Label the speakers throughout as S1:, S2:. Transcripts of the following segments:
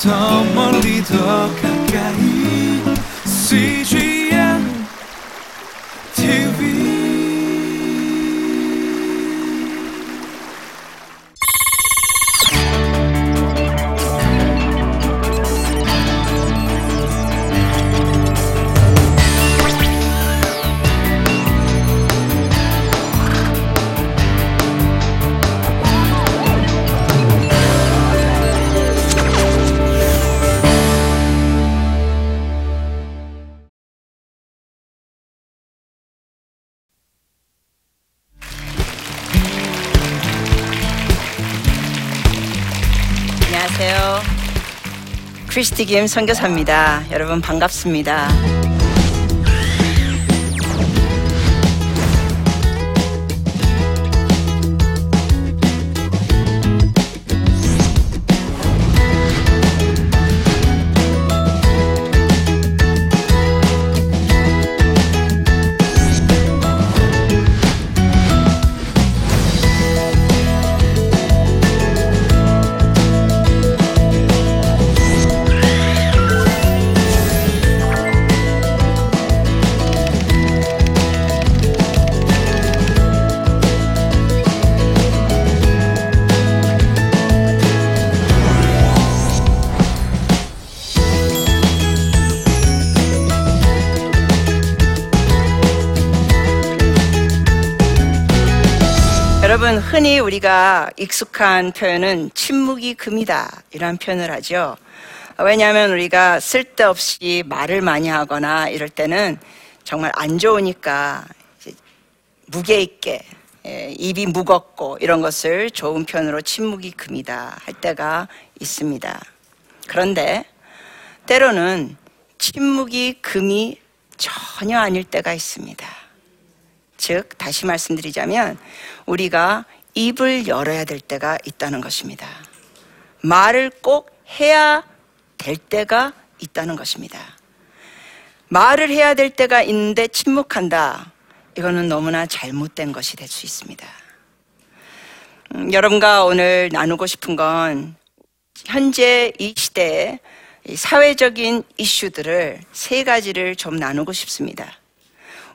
S1: 더 멀리 더 가
S2: 크리스티 김 선교사입니다. 여러분 반갑습니다. 여러분 흔히 우리가 익숙한 표현은 침묵이 금이다 이런 표현을 하죠. 왜냐하면 우리가 쓸데없이 말을 많이 하거나 이럴 때는 정말 안 좋으니까 무게 있게 예, 입이 무겁고 이런 것을 좋은 표현으로 침묵이 금이다 할 때가 있습니다. 그런데 때로는 침묵이 금이 전혀 아닐 때가 있습니다. 즉, 다시 말씀드리자면, 우리가 입을 열어야 될 때가 있다는 것입니다. 말을 꼭 해야 될 때가 있다는 것입니다. 말을 해야 될 때가 있는데 침묵한다. 이거는 너무나 잘못된 것이 될 수 있습니다. 음, 여러분과 오늘 나누고 싶은 건 현재 이 시대의 이 사회적인 이슈들을 세 가지를 좀 나누고 싶습니다.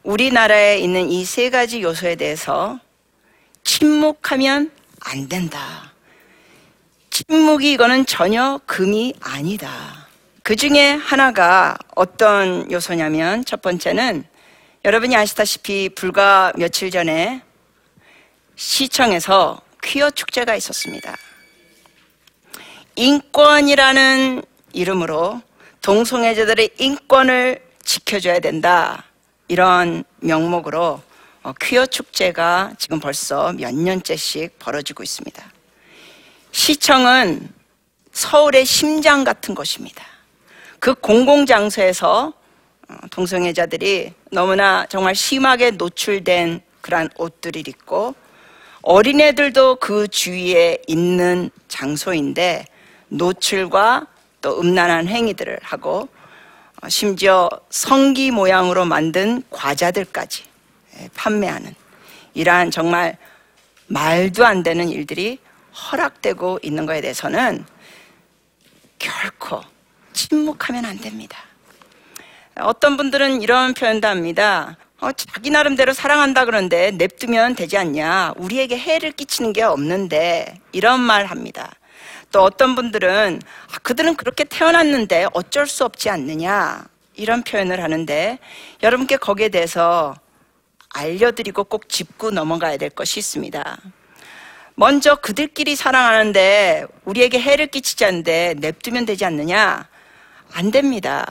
S2: 우리나라에 있는 이 세 가지 요소에 대해서 침묵하면 안 된다. 침묵이 이거는 전혀 금이 아니다. 그 중에 하나가 어떤 요소냐면 첫 번째는 여러분이 아시다시피 불과 며칠 전에 시청에서 퀴어 축제가 있었습니다. 인권이라는 이름으로 동성애자들의 인권을 지켜줘야 된다. 이런 명목으로 어, 퀴어 축제가 지금 벌써 몇 년째씩 벌어지고 있습니다. 시청은 서울의 심장 같은 곳입니다. 그 공공장소에서 어, 동성애자들이 너무나 정말 심하게 노출된 그러한 옷들을 입고 어린애들도 그 주위에 있는 장소인데 노출과 또 음란한 행위들을 하고 어, 심지어 성기 모양으로 만든 과자들까지 예, 판매하는 이러한 정말 말도 안 되는 일들이 허락되고 있는 것에 대해서는 결코 침묵하면 안 됩니다. 어떤 분들은 이런 표현도 합니다. 어, 자기 나름대로 사랑한다 그러는데 냅두면 되지 않냐. 우리에게 해를 끼치는 게 없는데 이런 말 합니다. 또 어떤 분들은 아, 그들은 그렇게 태어났는데 어쩔 수 없지 않느냐. 이런 표현을 하는데 여러분께 거기에 대해서 알려드리고 꼭 짚고 넘어가야 될 것이 있습니다. 먼저 그들끼리 사랑하는데 우리에게 해를 끼치지 않는데 냅두면 되지 않느냐? 안 됩니다.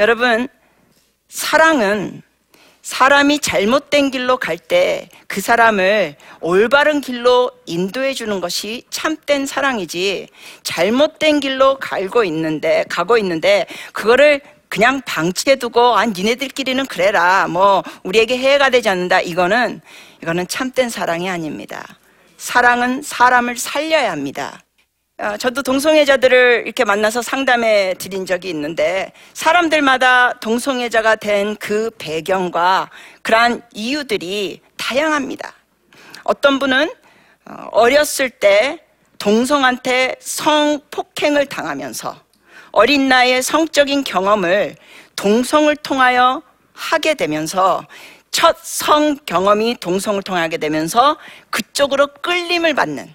S2: 여러분, 사랑은 사람이 잘못된 길로 갈 때 그 사람을 올바른 길로 인도해 주는 것이 참된 사랑이지 잘못된 길로 갈고 있는데 가고 있는데 그거를 그냥 방치해 두고 아 니네들끼리는 그래라 뭐 우리에게 해가 되지 않는다 이거는 이거는 참된 사랑이 아닙니다. 사랑은 사람을 살려야 합니다. 어, 저도 동성애자들을 이렇게 만나서 상담해 드린 적이 있는데 사람들마다 동성애자가 된 그 배경과 그러한 이유들이 다양합니다. 어떤 분은 어, 어렸을 때 동성한테 성폭행을 당하면서 어린 나이의 성적인 경험을 동성을 통하여 하게 되면서 첫 성 경험이 동성을 통하게 되면서 그쪽으로 끌림을 받는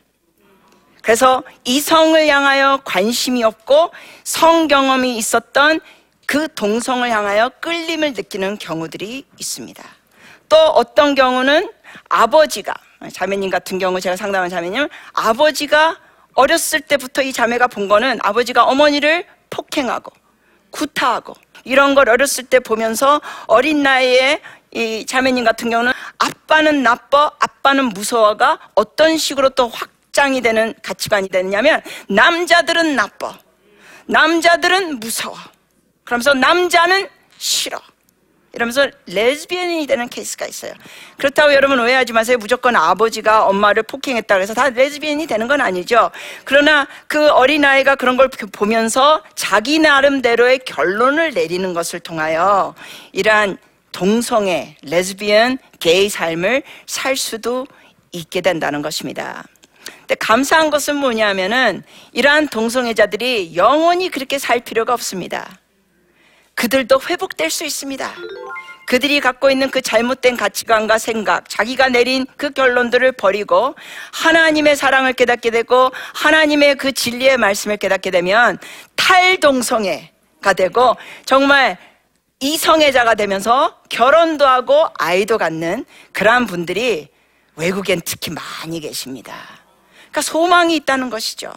S2: 그래서 이성을 향하여 관심이 없고 성 경험이 있었던 그 동성을 향하여 끌림을 느끼는 경우들이 있습니다. 또 어떤 경우는 아버지가 자매님 같은 경우 제가 상담한 자매님 아버지가 어렸을 때부터 이 자매가 본 거는 아버지가 어머니를 폭행하고 구타하고 이런 걸 어렸을 때 보면서 어린 나이에 이 자매님 같은 경우는 아빠는 나빠, 아빠는 무서워가 어떤 식으로 또 확장이 되는 가치관이 되느냐면 남자들은 나빠, 남자들은 무서워. 그러면서 남자는 싫어. 이러면서 레즈비언이 되는 케이스가 있어요. 그렇다고 여러분 오해하지 마세요. 무조건 아버지가 엄마를 폭행했다고 해서 다 레즈비언이 되는 건 아니죠. 그러나 그 어린아이가 그런 걸 보면서 자기 나름대로의 결론을 내리는 것을 통하여 이러한 동성애, 레즈비언, 게이 삶을 살 수도 있게 된다는 것입니다. 근데 감사한 것은 뭐냐면은 이러한 동성애자들이 영원히 그렇게 살 필요가 없습니다. 그들도 회복될 수 있습니다. 그들이 갖고 있는 그 잘못된 가치관과 생각, 자기가 내린 그 결론들을 버리고 하나님의 사랑을 깨닫게 되고 하나님의 그 진리의 말씀을 깨닫게 되면 탈동성애가 되고 정말 이성애자가 되면서 결혼도 하고 아이도 갖는 그러한 분들이 외국엔 특히 많이 계십니다. 그러니까 소망이 있다는 것이죠.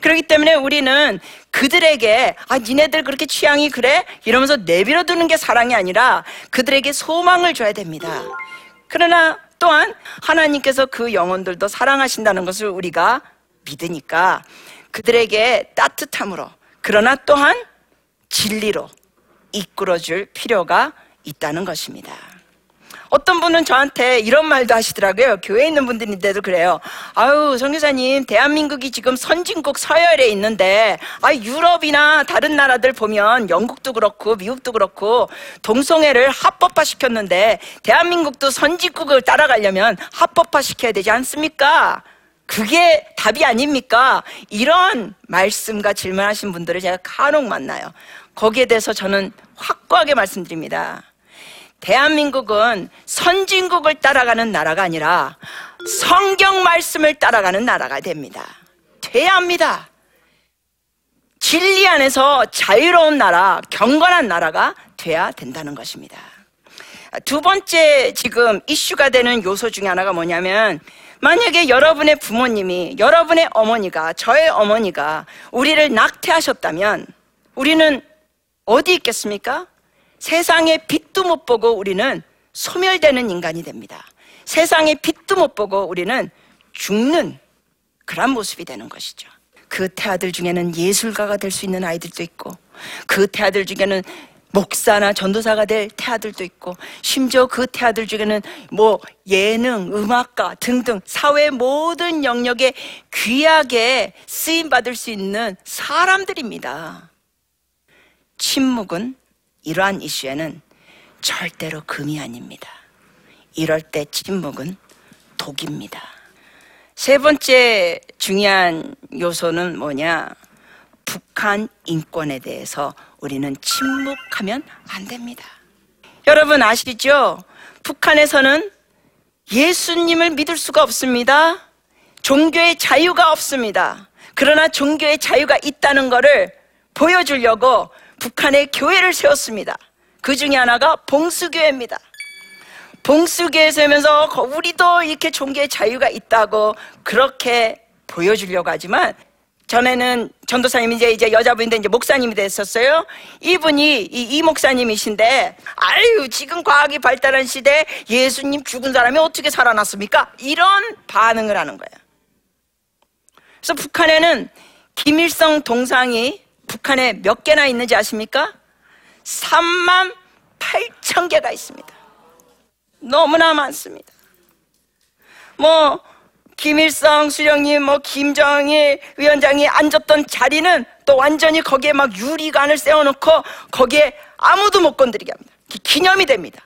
S2: 그렇기 때문에 우리는 그들에게 아 니네들 그렇게 취향이 그래? 이러면서 내버려 두는 게 사랑이 아니라 그들에게 소망을 줘야 됩니다. 그러나 또한 하나님께서 그 영혼들도 사랑하신다는 것을 우리가 믿으니까 그들에게 따뜻함으로 그러나 또한 진리로 이끌어줄 필요가 있다는 것입니다. 어떤 분은 저한테 이런 말도 하시더라고요. 교회에 있는 분들인데도 그래요. 아유, 성교사님, 대한민국이 지금 선진국 서열에 있는데, 아, 유럽이나 다른 나라들 보면 영국도 그렇고, 미국도 그렇고, 동성애를 합법화 시켰는데, 대한민국도 선진국을 따라가려면 합법화 시켜야 되지 않습니까? 그게 답이 아닙니까? 이런 말씀과 질문하신 분들을 제가 간혹 만나요. 거기에 대해서 저는 확고하게 말씀드립니다. 대한민국은 선진국을 따라가는 나라가 아니라 성경 말씀을 따라가는 나라가 됩니다. 돼야 합니다. 진리 안에서 자유로운 나라, 경건한 나라가 돼야 된다는 것입니다. 두 번째 지금 이슈가 되는 요소 중에 하나가 뭐냐면 만약에 여러분의 부모님이, 여러분의 어머니가, 저의 어머니가 우리를 낙태하셨다면 우리는 어디 있겠습니까? 세상의 빛도 못 보고 우리는 소멸되는 인간이 됩니다. 세상의 빛도 못 보고 우리는 죽는 그런 모습이 되는 것이죠. 그 태아들 중에는 예술가가 될 수 있는 아이들도 있고, 그 태아들 중에는 목사나 전도사가 될 태아들도 있고, 심지어 그 태아들 중에는 뭐 예능, 음악가 등등 사회 모든 영역에 귀하게 쓰임 받을 수 있는 사람들입니다. 침묵은 이러한 이슈에는 절대로 금이 아닙니다. 이럴 때 침묵은 독입니다. 세 번째 중요한 요소는 뭐냐? 북한 인권에 대해서 우리는 침묵하면 안 됩니다. 여러분 아시죠? 북한에서는 예수님을 믿을 수가 없습니다. 종교의 자유가 없습니다. 그러나 종교의 자유가 있다는 것을 보여주려고 북한에 교회를 세웠습니다. 그 중에 하나가 봉수교회입니다. 봉수교회 세면서 우리도 이렇게 종교의 자유가 있다고 그렇게 보여주려고 하지만 전에는 전도사님이 이제 여자분인데 이제 목사님이 됐었어요. 이분이 이, 이 목사님이신데 아유 지금 과학이 발달한 시대 예수님 죽은 사람이 어떻게 살아났습니까? 이런 반응을 하는 거예요. 그래서 북한에는 김일성 동상이 북한에 몇 개나 있는지 아십니까? 3만 8천 개가 있습니다. 너무나 많습니다. 뭐 김일성 수령님, 뭐 김정일 위원장이 앉았던 자리는 또 완전히 거기에 막 유리관을 세워놓고 거기에 아무도 못 건드리게 합니다. 기념이 됩니다.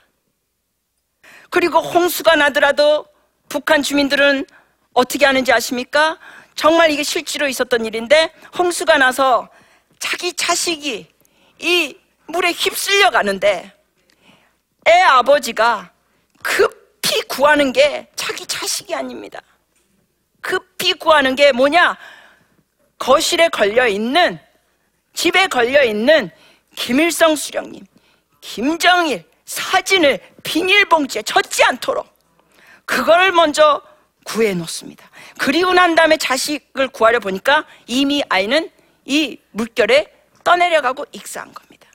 S2: 그리고 홍수가 나더라도 북한 주민들은 어떻게 하는지 아십니까? 정말 이게 실제로 있었던 일인데 홍수가 나서 자기 자식이 이 물에 휩쓸려 가는데 애 아버지가 급히 구하는 게 자기 자식이 아닙니다. 급히 구하는 게 뭐냐? 거실에 걸려 있는 집에 걸려 있는 김일성 수령님, 김정일 사진을 비닐봉지에 젖지 않도록 그걸 먼저 구해 놓습니다. 그리고 난 다음에 자식을 구하려 보니까 이미 아이는 이 물결에 떠내려가고 익사한 겁니다.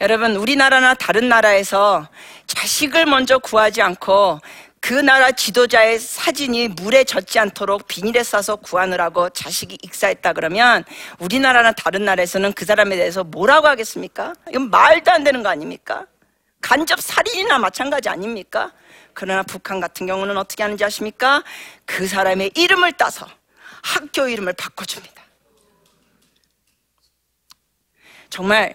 S2: 여러분, 우리나라나 다른 나라에서 자식을 먼저 구하지 않고 그 나라 지도자의 사진이 물에 젖지 않도록 비닐에 싸서 구하느라고 자식이 익사했다 그러면 우리나라나 다른 나라에서는 그 사람에 대해서 뭐라고 하겠습니까? 이건 말도 안 되는 거 아닙니까? 간접 살인이나 마찬가지 아닙니까? 그러나 북한 같은 경우는 어떻게 하는지 아십니까? 그 사람의 이름을 따서 학교 이름을 바꿔줍니다. 정말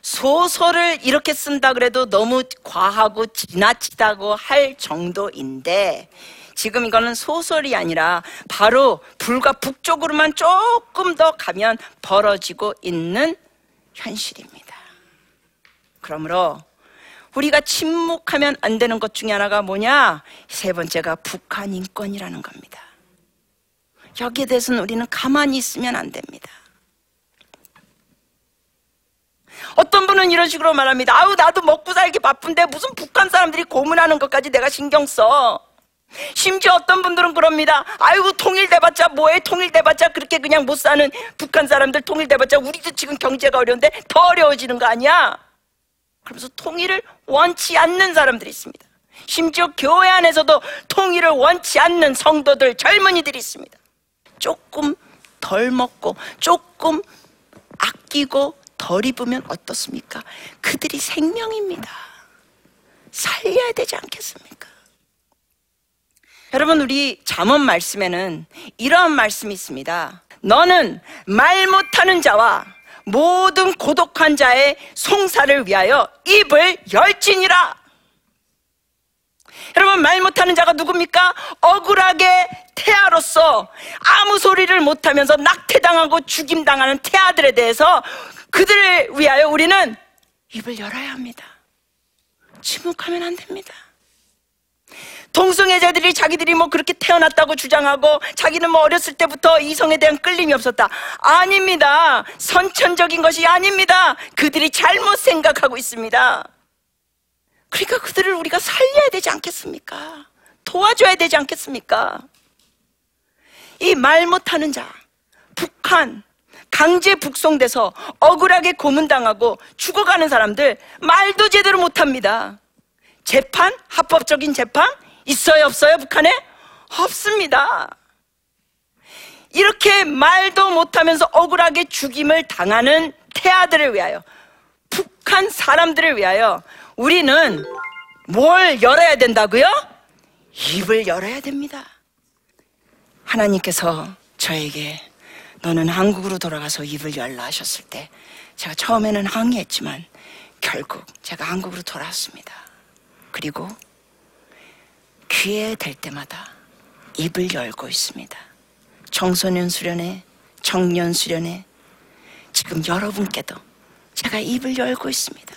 S2: 소설을 이렇게 쓴다 그래도 너무 과하고 지나치다고 할 정도인데 지금 이거는 소설이 아니라 바로 불과 북쪽으로만 조금 더 가면 벌어지고 있는 현실입니다. 그러므로 우리가 침묵하면 안 되는 것 중에 하나가 뭐냐? 세 번째가 북한 인권이라는 겁니다. 여기에 대해서는 우리는 가만히 있으면 안 됩니다. 어떤 분은 이런 식으로 말합니다. 아우, 나도 먹고 살기 바쁜데 무슨 북한 사람들이 고문하는 것까지 내가 신경 써. 심지어 어떤 분들은 그럽니다. 아이고, 통일돼봤자 뭐해? 통일돼봤자 그렇게 그냥 못 사는 북한 사람들 통일돼봤자 우리도 지금 경제가 어려운데 더 어려워지는 거 아니야? 그러면서 통일을 원치 않는 사람들이 있습니다. 심지어 교회 안에서도 통일을 원치 않는 성도들, 젊은이들이 있습니다. 조금 덜 먹고, 조금 아끼고, 덜 입으면 어떻습니까? 그들이 생명입니다. 살려야 되지 않겠습니까? 여러분, 우리 잠언 말씀에는 이러한 말씀이 있습니다. 너는 말 못하는 자와 모든 고독한 자의 송사를 위하여 입을 열지니라. 여러분 말 못하는 자가 누굽니까? 억울하게 태아로서 아무 소리를 못하면서 낙태당하고 죽임당하는 태아들에 대해서 그들을 위하여 우리는 입을 열어야 합니다. 침묵하면 안 됩니다. 동성애자들이 자기들이 뭐 그렇게 태어났다고 주장하고 자기는 뭐 어렸을 때부터 이성에 대한 끌림이 없었다. 아닙니다. 선천적인 것이 아닙니다. 그들이 잘못 생각하고 있습니다. 그러니까 그들을 우리가 살려야 되지 않겠습니까? 도와줘야 되지 않겠습니까? 이 말 못하는 자, 북한, 강제 북송돼서 억울하게 고문당하고 죽어가는 사람들 말도 제대로 못합니다. 재판? 합법적인 재판? 있어요, 없어요, 북한에? 없습니다. 이렇게 말도 못하면서 억울하게 죽임을 당하는 태아들을 위하여, 북한 사람들을 위하여 우리는 뭘 열어야 된다고요? 입을 열어야 됩니다. 하나님께서 저에게 너는 한국으로 돌아가서 입을 열라 하셨을 때 제가 처음에는 항의했지만 결국 제가 한국으로 돌아왔습니다. 그리고 기회 될 때마다 입을 열고 있습니다. 청소년 수련회, 청년 수련회, 지금 여러분께도 제가 입을 열고 있습니다.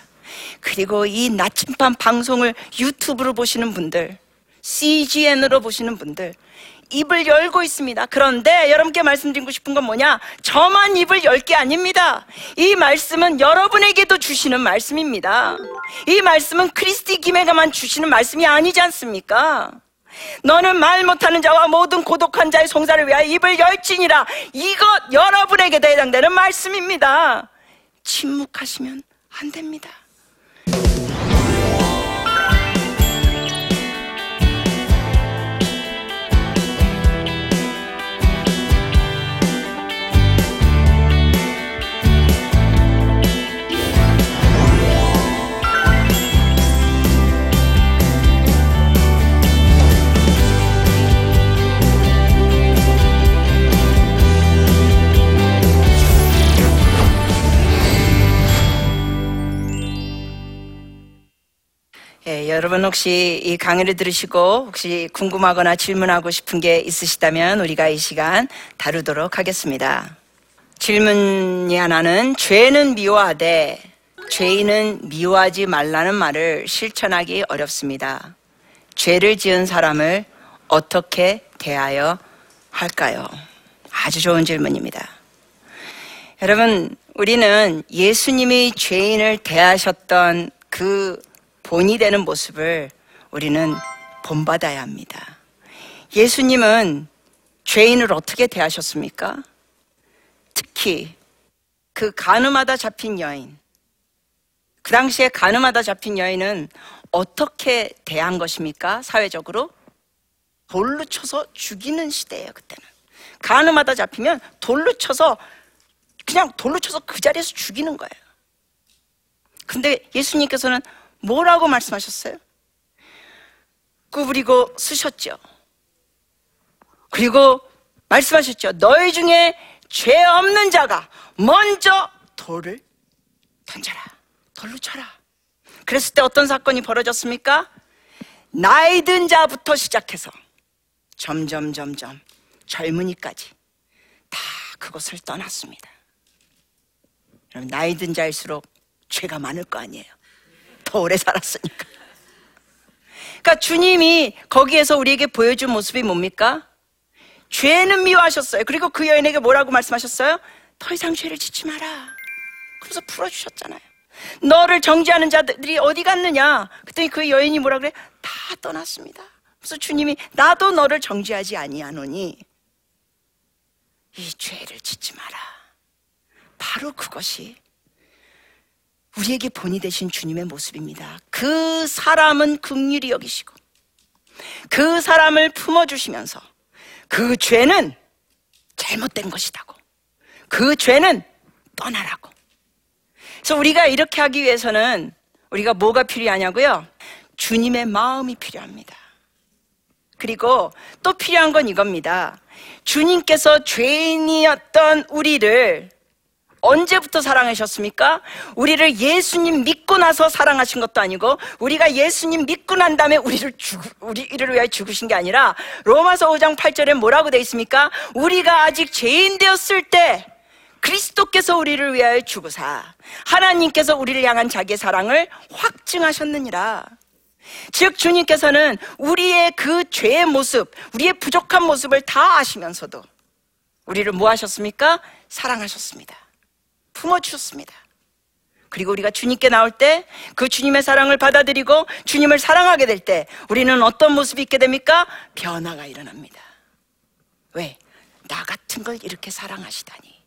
S2: 그리고 이 나침반 방송을 유튜브로 보시는 분들, CGN으로 보시는 분들, 입을 열고 있습니다. 그런데 여러분께 말씀드리고 싶은 건 뭐냐? 저만 입을 열 게 아닙니다. 이 말씀은 여러분에게도 주시는 말씀입니다. 이 말씀은 크리스티 김해가만 주시는 말씀이 아니지 않습니까? 너는 말 못하는 자와 모든 고독한 자의 송사를 위하여 입을 열지니라. 이것 여러분에게도 해당되는 말씀입니다. 침묵하시면 안 됩니다. 여러분 혹시 이 강의를 들으시고 혹시 궁금하거나 질문하고 싶은 게 있으시다면 우리가 이 시간 다루도록 하겠습니다. 질문이 하나는 죄는 미워하되 죄인은 미워하지 말라는 말을 실천하기 어렵습니다. 죄를 지은 사람을 어떻게 대하여 할까요? 아주 좋은 질문입니다. 여러분, 우리는 예수님이 죄인을 대하셨던 그 본이 되는 모습을 우리는 본받아야 합니다. 예수님은 죄인을 어떻게 대하셨습니까? 특히 그 가늠하다 잡힌 여인. 그 당시에 가늠하다 잡힌 여인은 어떻게 대한 것입니까? 사회적으로? 돌로 쳐서 죽이는 시대예요, 그때는. 가늠하다 잡히면 돌로 쳐서 그냥 돌로 쳐서 그 자리에서 죽이는 거예요. 근데 예수님께서는 뭐라고 말씀하셨어요? 구부리고 쓰셨죠. 그리고 말씀하셨죠. 너희 중에 죄 없는 자가 먼저 돌을 던져라. 돌로 쳐라. 그랬을 때 어떤 사건이 벌어졌습니까? 나이 든 자부터 시작해서 점점 점점 젊은이까지 다 그것을 떠났습니다. 나이 든 자일수록 죄가 많을 거 아니에요. 더 오래 살았으니까. 그러니까 주님이 거기에서 우리에게 보여준 모습이 뭡니까? 죄는 미워하셨어요. 그리고 그 여인에게 뭐라고 말씀하셨어요? 더 이상 죄를 짓지 마라. 그래서 풀어주셨잖아요. 너를 정죄하는 자들이 어디 갔느냐? 그랬더니 그 여인이 뭐라 그래? 다 떠났습니다. 그래서 주님이 나도 너를 정죄하지 아니하노니 이 죄를 짓지 마라. 바로 그것이 우리에게 본이 되신 주님의 모습입니다. 그 사람은 극률이 여기시고 그 사람을 품어주시면서 그 죄는 잘못된 것이다고 그 죄는 떠나라고 그래서 우리가 이렇게 하기 위해서는 우리가 뭐가 필요하냐고요? 주님의 마음이 필요합니다. 그리고 또 필요한 건 이겁니다. 주님께서 죄인이었던 우리를 언제부터 사랑하셨습니까? 우리를 예수님 믿고 나서 사랑하신 것도 아니고 우리가 예수님 믿고 난 다음에 우리를 죽 우리를 위하여 죽으신 게 아니라 로마서 5장 8절에 뭐라고 돼 있습니까? 우리가 아직 죄인 되었을 때 그리스도께서 우리를 위하여 죽으사 하나님께서 우리를 향한 자기의 사랑을 확증하셨느니라. 즉 주님께서는 우리의 그 죄의 모습, 우리의 부족한 모습을 다 아시면서도 우리를 뭐 하셨습니까? 사랑하셨습니다. 품어주셨습니다. 그리고 우리가 주님께 나올 때 그 주님의 사랑을 받아들이고 주님을 사랑하게 될 때 우리는 어떤 모습이 있게 됩니까? 변화가 일어납니다. 왜? 나 같은 걸 이렇게 사랑하시다니.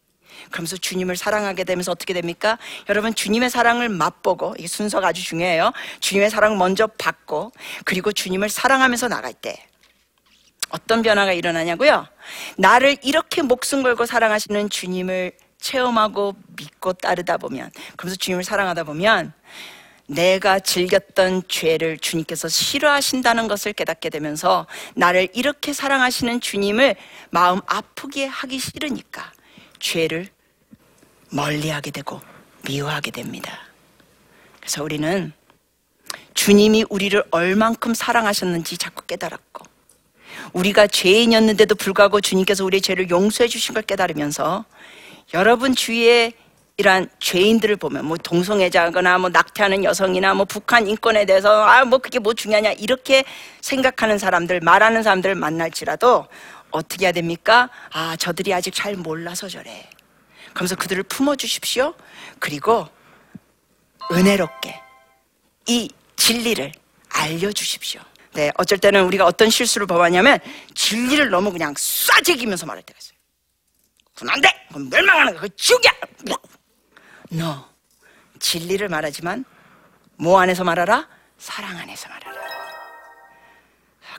S2: 그러면서 주님을 사랑하게 되면서 어떻게 됩니까? 여러분 주님의 사랑을 맛보고 이 순서가 아주 중요해요. 주님의 사랑을 먼저 받고 그리고 주님을 사랑하면서 나갈 때 어떤 변화가 일어나냐고요? 나를 이렇게 목숨 걸고 사랑하시는 주님을 체험하고 믿고 따르다 보면 그러면서 주님을 사랑하다 보면 내가 즐겼던 죄를 주님께서 싫어하신다는 것을 깨닫게 되면서 나를 이렇게 사랑하시는 주님을 마음 아프게 하기 싫으니까 죄를 멀리하게 되고 미워하게 됩니다. 그래서 우리는 주님이 우리를 얼만큼 사랑하셨는지 자꾸 깨달았고 우리가 죄인이었는데도 불구하고 주님께서 우리의 죄를 용서해 주신 걸 깨달으면서 여러분 주위에 이러한 죄인들을 보면 뭐 동성애자거나 뭐 낙태하는 여성이나 뭐 북한 인권에 대해서 아 뭐 그게 뭐 중요하냐 이렇게 생각하는 사람들 말하는 사람들 만날지라도 어떻게 해야 됩니까? 아 저들이 아직 잘 몰라서 저래. 그러면서 그들을 품어 주십시오. 그리고 은혜롭게 이 진리를 알려 주십시오. 네, 어쩔 때는 우리가 어떤 실수를 범하냐면 진리를 너무 그냥 쏴재기면서 말할 때가 있어요. 그건 안 돼! 그건 멸망하는 거야! 그 지옥이야! No. 진리를 말하지만 뭐 안에서 말하라? 사랑 안에서 말하라.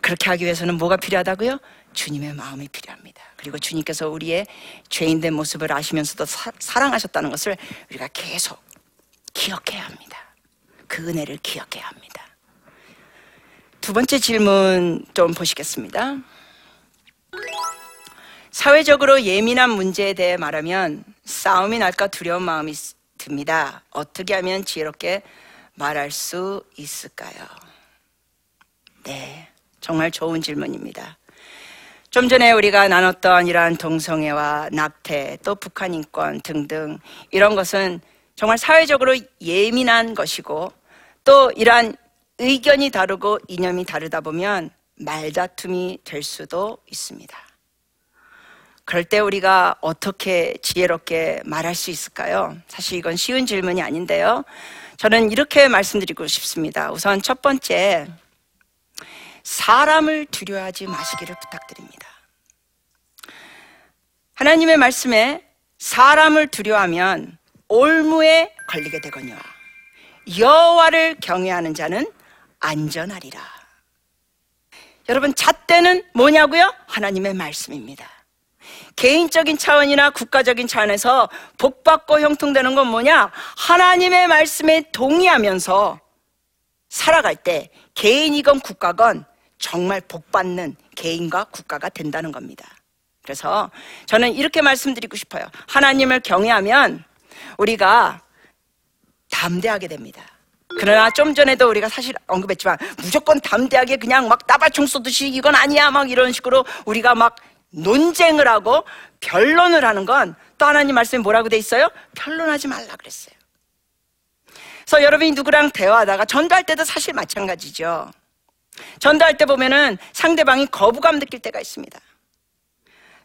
S2: 그렇게 하기 위해서는 뭐가 필요하다고요? 주님의 마음이 필요합니다. 그리고 주님께서 우리의 죄인된 모습을 아시면서도 사, 사랑하셨다는 것을 우리가 계속 기억해야 합니다. 그 은혜를 기억해야 합니다. 두 번째 질문 좀 보시겠습니다. 사회적으로 예민한 문제에 대해 말하면 싸움이 날까 두려운 마음이 듭니다. 어떻게 하면 지혜롭게 말할 수 있을까요? 네, 정말 좋은 질문입니다. 좀 전에 우리가 나눴던 이러한 동성애와 낙태, 또 북한 인권 등등 이런 것은 정말 사회적으로 예민한 것이고 또 이러한 의견이 다르고 이념이 다르다 보면 말다툼이 될 수도 있습니다. 그럴 때 우리가 어떻게 지혜롭게 말할 수 있을까요? 사실 이건 쉬운 질문이 아닌데요. 저는 이렇게 말씀드리고 싶습니다. 우선 첫 번째, 사람을 두려워하지 마시기를 부탁드립니다. 하나님의 말씀에 사람을 두려워하면 올무에 걸리게 되거니와 여호와를 경외하는 자는 안전하리라. 여러분 잣대는 뭐냐고요? 하나님의 말씀입니다. 개인적인 차원이나 국가적인 차원에서 복받고 형통되는 건 뭐냐? 하나님의 말씀에 동의하면서 살아갈 때 개인이건 국가건 정말 복받는 개인과 국가가 된다는 겁니다. 그래서 저는 이렇게 말씀드리고 싶어요. 하나님을 경외하면 우리가 담대하게 됩니다. 그러나 좀 전에도 우리가 사실 언급했지만 무조건 담대하게 그냥 막 따발총 쏘듯이 이건 아니야 막 이런 식으로 우리가 막 논쟁을 하고 변론을 하는 건 또 하나님 말씀에 뭐라고 돼 있어요? 변론하지 말라 그랬어요. 그래서 여러분이 누구랑 대화하다가 전도할 때도 사실 마찬가지죠. 전도할 때 보면은 상대방이 거부감 느낄 때가 있습니다.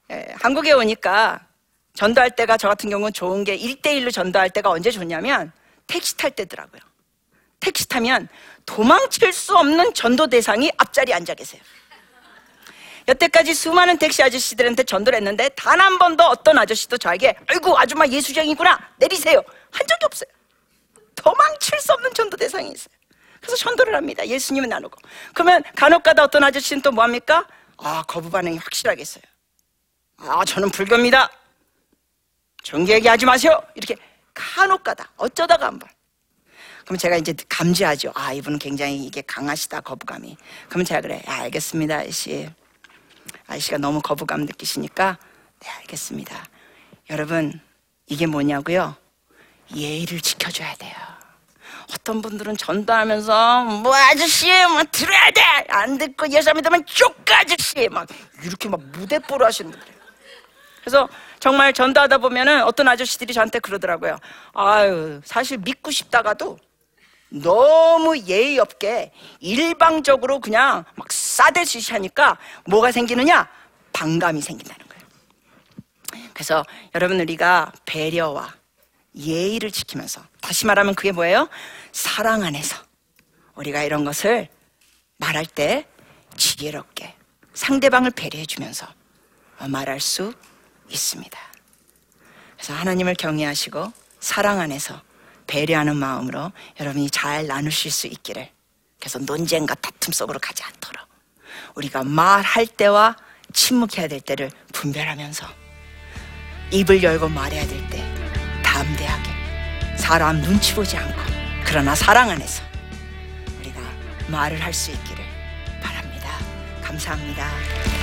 S2: 예, 한국에 오니까 전도할 때가 저 같은 경우는 좋은 게 1대1로 전도할 때가 언제 좋냐면 택시 탈 때더라고요. 택시 타면 도망칠 수 없는 전도 대상이 앞자리에 앉아 계세요. 여태까지 수많은 택시 아저씨들한테 전도를 했는데 단 한 번도 어떤 아저씨도 저에게 아이고 아줌마 예수쟁이구나 내리세요 한 적이 없어요. 도망칠 수 없는 전도 대상이 있어요. 그래서 전도를 합니다. 예수님은 나누고. 그러면 간혹가다 어떤 아저씨는 또 뭐합니까? 아 거부 반응이 확실하게 있어요. 아 저는 불교입니다. 정기 얘기하지 마세요. 이렇게 간혹가다 어쩌다가 한 번. 그럼 제가 이제 감지하죠. 아 이분은 굉장히 이게 강하시다 거부감이. 그러면 제가 그래. 아, 알겠습니다, 아저씨. 아저씨가 너무 거부감 느끼시니까 네 알겠습니다. 여러분 이게 뭐냐고요? 예의를 지켜줘야 돼요. 어떤 분들은 전도하면서 뭐 아저씨 뭐 들어야 돼 안 듣고 예수 믿으면 쪽 아저씨 막 이렇게 막 무대뽀로 하시는 분들. 그래서 정말 전도하다 보면은 어떤 아저씨들이 저한테 그러더라고요. 아유 사실 믿고 싶다가도 너무 예의 없게 일방적으로 그냥 막 싸대듯이 하니까 뭐가 생기느냐? 반감이 생긴다는 거예요. 그래서 여러분 우리가 배려와 예의를 지키면서 다시 말하면 그게 뭐예요? 사랑 안에서 우리가 이런 것을 말할 때 지혜롭게 상대방을 배려해 주면서 말할 수 있습니다. 그래서 하나님을 경외하시고 사랑 안에서 배려하는 마음으로 여러분이 잘 나누실 수 있기를 그래서 논쟁과 다툼 속으로 가지 않도록 우리가 말할 때와 침묵해야 될 때를 분별하면서 입을 열고 말해야 될 때 담대하게 사람 눈치 보지 않고 그러나 사랑 안에서 우리가 말을 할 수 있기를 바랍니다. 감사합니다.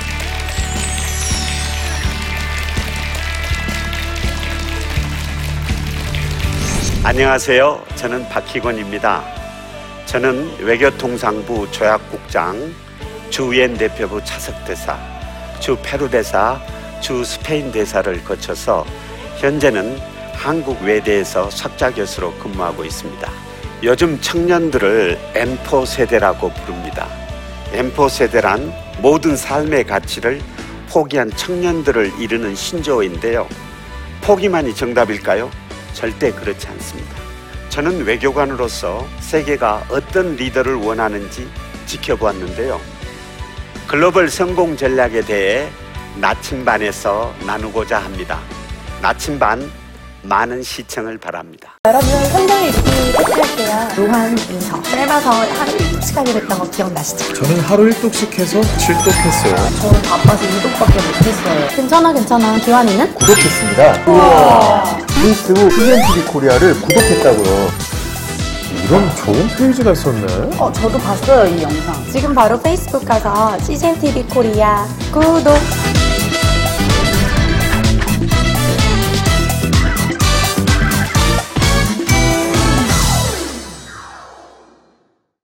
S3: 안녕하세요. 저는 박희권입니다. 저는 외교통상부 조약국장, 주 유엔 대표부 차석대사, 주 페루 대사, 주 스페인 대사를 거쳐서 현재는 한국 외대에서 석자 교수로 근무하고 있습니다. 요즘 청년들을 M4 세대라고 부릅니다. M4 세대란 모든 삶의 가치를 포기한 청년들을 이르는 신조어인데요. 포기만이 정답일까요? 절대 그렇지 않습니다. 저는 외교관으로서 세계가 어떤 리더를 원하는지 지켜보았는데요. 글로벌 성공 전략에 대해 나침반에서 나누고자 합니다. 나침반 많은 시청을 바랍니다.
S4: 여러분 현장 읽기 체크할게요. 로한 인서 짧아서 하루 1시간이 됐던 거 기억나시죠?
S5: 저는 하루 1독씩 해서 7독 했어요.
S4: 저는 바빠서 2독밖에 못했어요. 괜찮아 괜찮아. 기환이는?
S5: 구독했습니다. 우와. 페이스북 CGN TV 코리아를 구독했다고요. 이런 좋은 페이지가 있었네.
S4: 어 저도 봤어요 이 영상. 지금 바로 페이스북 가서 CGN TV 코리아 구독.